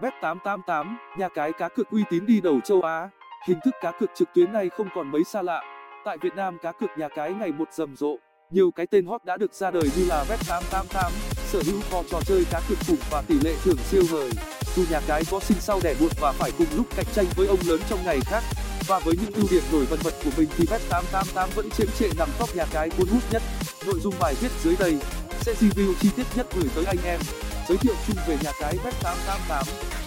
Bet888, nhà cái cá cược uy tín đi đầu châu Á. Hình thức cá cược trực tuyến này không còn mấy xa lạ. Tại Việt Nam cá cược nhà cái ngày một rầm rộ. Nhiều cái tên hot đã được ra đời như là Bet888, sở hữu kho trò chơi cá cược khủng và tỷ lệ thưởng siêu hời. Dù nhà cái có sinh sau đẻ muộn và phải cùng lúc cạnh tranh với ông lớn trong ngày khác, và với những ưu điểm nổi bật bật của mình thì Bet888 vẫn chiếm trệ nằm top nhà cái cuốn hút nhất. Nội dung bài viết dưới đây sẽ review chi tiết nhất gửi tới anh em. Giới thiệu chung về nhà cái Bet888.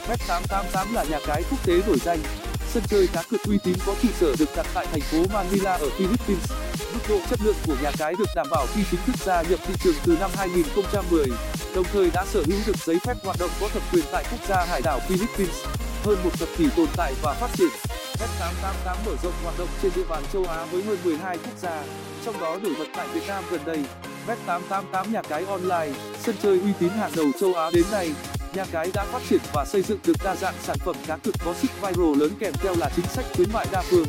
Bet888 là nhà cái quốc tế nổi danh, sân chơi cá cược uy tín có trụ sở được đặt tại thành phố Manila ở Philippines. Mức độ chất lượng của nhà cái được đảm bảo khi chính thức gia nhập thị trường từ năm 2010, đồng thời đã sở hữu được giấy phép hoạt động có thẩm quyền tại quốc gia hải đảo Philippines. Hơn một thập kỷ tồn tại và phát triển, Bet888 mở rộng hoạt động trên địa bàn châu Á với hơn 12 quốc gia, trong đó nổi bật tại Việt Nam gần đây. Bet888 nhà cái online, sân chơi uy tín hàng đầu châu Á đến nay, nhà cái đã phát triển và xây dựng được đa dạng sản phẩm cá cược có sức viral lớn kèm theo là chính sách khuyến mại đa phương.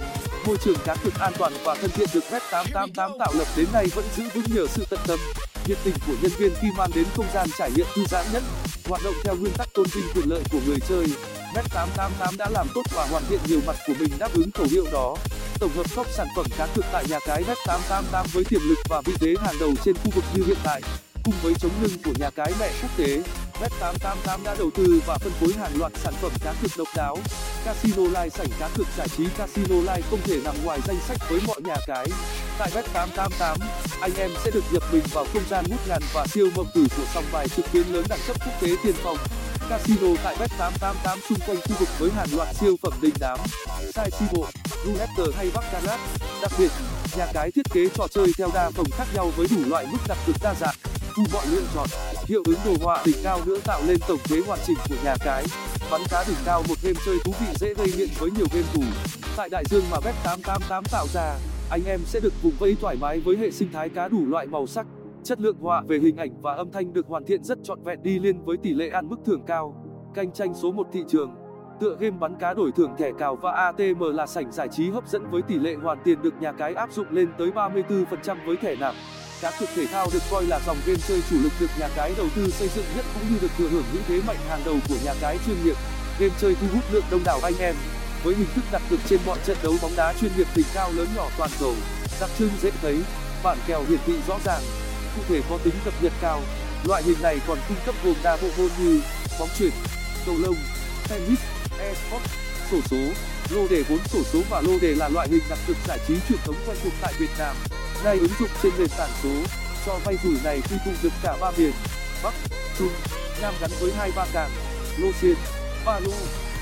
Môi trường cá cược an toàn và thân thiện được Bet888 tạo lập đến nay vẫn giữ vững nhờ sự tận tâm, nhiệt tình của nhân viên khi mang đến không gian trải nghiệm thư giãn nhất. Hoạt động theo nguyên tắc tôn vinh quyền lợi của người chơi, Bet888 đã làm tốt và hoàn thiện nhiều mặt của mình đáp ứng khẩu hiệu đó. Tổng hợp top sản phẩm cá cược tại nhà cái Bet888 với tiềm lực và vị thế hàng đầu trên khu vực như hiện tại, cùng với chống lưng của nhà cái mẹ quốc tế, Bet888 đã đầu tư và phân phối hàng loạt sản phẩm cá cược độc đáo. Casino Live sảnh cá cược giải trí Casino Live không thể nằm ngoài danh sách với mọi nhà cái. Tại Bet888, anh em sẽ được nhập mình vào không gian ngút ngàn và siêu mộng tử của sòng bài trực tuyến lớn đẳng cấp quốc tế tiên phong. Casino tại Bet888 xung quanh khu vực với hàng loạt siêu phẩm đình đám, sai si bộ, roulette hay baccarat. Đặc biệt, nhà cái thiết kế trò chơi theo đa phòng khác nhau với đủ loại mức đặt cược đa dạng, thu mọi lựa chọn. Hiệu ứng đồ họa đỉnh cao nữa tạo lên tổng thể hoàn chỉnh của nhà cái. Bắn cá đỉnh cao một game chơi thú vị dễ gây nghiện với nhiều game thủ. Tại đại dương mà Bet888 tạo ra, anh em sẽ được vùng vẫy thoải mái với hệ sinh thái cá đủ loại màu sắc chất lượng họa về hình ảnh và âm thanh được hoàn thiện rất trọn vẹn đi liên với tỷ lệ ăn mức thưởng cao cạnh tranh số một thị trường tựa game bắn cá đổi thưởng thẻ cào và atm là sảnh giải trí hấp dẫn với tỷ lệ hoàn tiền được nhà cái áp dụng lên tới 34% với thẻ nạp. Cá cược thể thao được coi là dòng game chơi chủ lực được nhà cái đầu tư xây dựng nhất cũng như được thừa hưởng những thế mạnh hàng đầu của nhà cái chuyên nghiệp. Game chơi thu hút lượng đông đảo anh em, với hình thức đặt cược trên mọi trận đấu bóng đá chuyên nghiệp đỉnh cao lớn nhỏ toàn cầu. Đặc trưng dễ thấy, bản kèo hiển thị rõ ràng, cụ thể có tính cập nhật cao. Loại hình này còn cung cấp gồm đa bộ môn như bóng chuyền, cầu lông, tennis esports xổ số, lô đề vốn xổ số và lô đề là loại hình đặt cược giải trí truyền thống quen thuộc tại việt nam. Nay ứng dụng trên nền tảng số, cho vay rủi này quy tụ được cả ba miền, bắc, trung, nam gắn với hai ba càng, lô xiên, ba lô.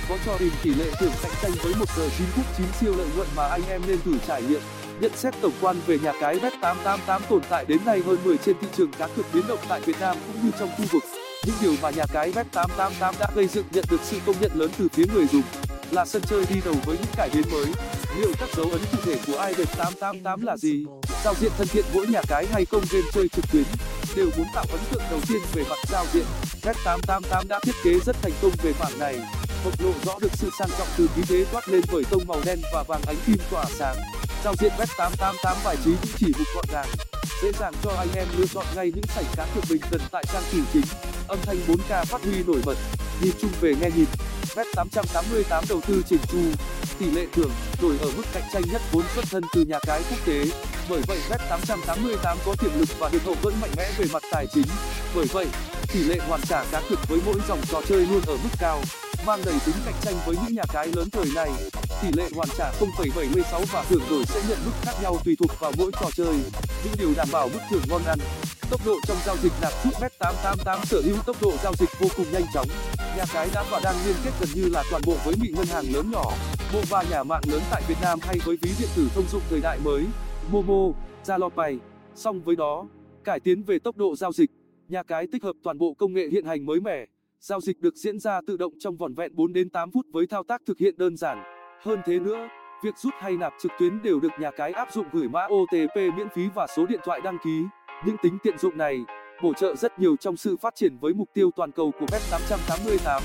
Có cho hình tỷ lệ thưởng cạnh tranh với một giờ chín phút chín siêu lợi nhuận mà anh em nên thử trải nghiệm. Nhận xét tổng quan về nhà cái bet888 tồn tại đến nay hơn 10 trên thị trường cá cược biến động tại việt nam cũng như trong khu vực những điều mà nhà cái bet888 đã gây dựng nhận được sự công nhận lớn từ phía người dùng là sân chơi đi đầu với những cải biến mới. Liệu các dấu ấn cụ thể của ibet888 là gì? Giao diện thân thiện mỗi nhà cái hay công game chơi trực tuyến? Đều muốn tạo ấn tượng đầu tiên về mặt giao diện. Bet888 đã thiết kế rất thành công về mảng này. Bộc lộ rõ được sự sang trọng từ khí thế toát lên bởi tông màu đen và vàng ánh kim tỏa sáng. Giao diện bet888 bài trí cũng chỉ mục gọn gàng dễ dàng cho anh em lựa chọn ngay những sảnh cá cược bình dân tại trang chủ chính. Âm thanh 4k phát huy nổi bật. Nhìn chung về nghe nhìn bet888 đầu tư chỉnh chu. Tỷ lệ thưởng đổi ở mức cạnh tranh nhất vốn xuất thân từ nhà cái quốc tế. Bởi vậy bet888 có tiềm lực và hiệp hậu vẫn mạnh mẽ về mặt tài chính. Bởi vậy, tỷ lệ hoàn trả cá cược với mỗi dòng trò chơi luôn ở mức cao, mang đầy tính cạnh tranh với những nhà cái lớn thời này tỷ lệ hoàn trả 0,76 và thưởng đổi sẽ nhận mức khác nhau tùy thuộc vào mỗi trò chơi. Những điều đảm bảo mức thưởng ngon ăn. Tốc độ trong giao dịch nạp rút bet888 sở hữu tốc độ giao dịch vô cùng nhanh chóng. Nhà cái đã và đang liên kết gần như là toàn bộ với mị ngân hàng lớn nhỏ. Bộ và nhà mạng lớn tại việt nam hay với ví điện tử thông dụng thời đại mới. Momo zalopay song với đó cải tiến về tốc độ giao dịch. Nhà cái tích hợp toàn bộ công nghệ hiện hành mới mẻ. Giao dịch được diễn ra tự động trong vỏn vẹn 4 đến 8 phút với thao tác thực hiện đơn giản hơn thế nữa, việc rút hay nạp trực tuyến đều được nhà cái áp dụng gửi mã otp miễn phí và số điện thoại đăng ký. Những tính tiện dụng này, bổ trợ rất nhiều trong sự phát triển với mục tiêu toàn cầu của bet888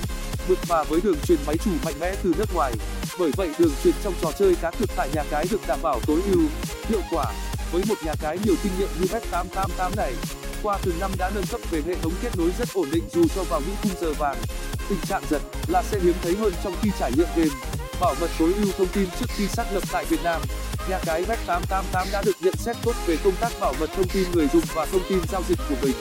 vượt phà với đường truyền máy chủ mạnh mẽ từ nước ngoài. Bởi vậy, đường truyền trong trò chơi cá cược tại nhà cái được đảm bảo tối ưu, hiệu quả. Với một nhà cái nhiều kinh nghiệm như bet888 này, qua từng năm đã nâng cấp về hệ thống kết nối rất ổn định dù cho vào những khung giờ vàng, tình trạng giật là sẽ hiếm thấy hơn trong khi trải nghiệm game bảo mật tối ưu thông tin trước khi xác lập tại việt nam. Nhà cái bet đã được nhận xét tốt về công tác bảo mật thông tin người dùng và thông tin giao dịch của mình.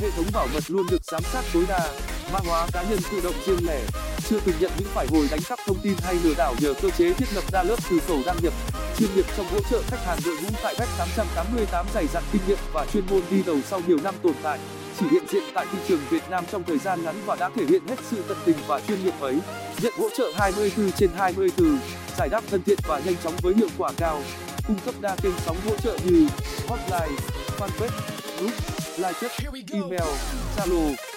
Hệ thống bảo mật luôn được giám sát tối đa. Mã hóa cá nhân tự động riêng lẻ. Chưa từng nhận những phải hồi đánh cắp thông tin hay lừa đảo nhờ cơ chế thiết lập đa lớp từ khẩu đăng nhập, chuyên nghiệp trong hỗ trợ khách hàng đội ngũ tại bet dày dặn kinh nghiệm và chuyên môn đi đầu sau nhiều năm tồn tại chỉ hiện diện tại thị trường Việt Nam trong thời gian ngắn và đã thể hiện hết sự tận tình và chuyên nghiệp ấy. Nhận hỗ trợ 24 trên 24 giải đáp thân thiện và nhanh chóng với hiệu quả cao. Cung cấp đa kênh sóng hỗ trợ như hotline fanpage group live chat email zalo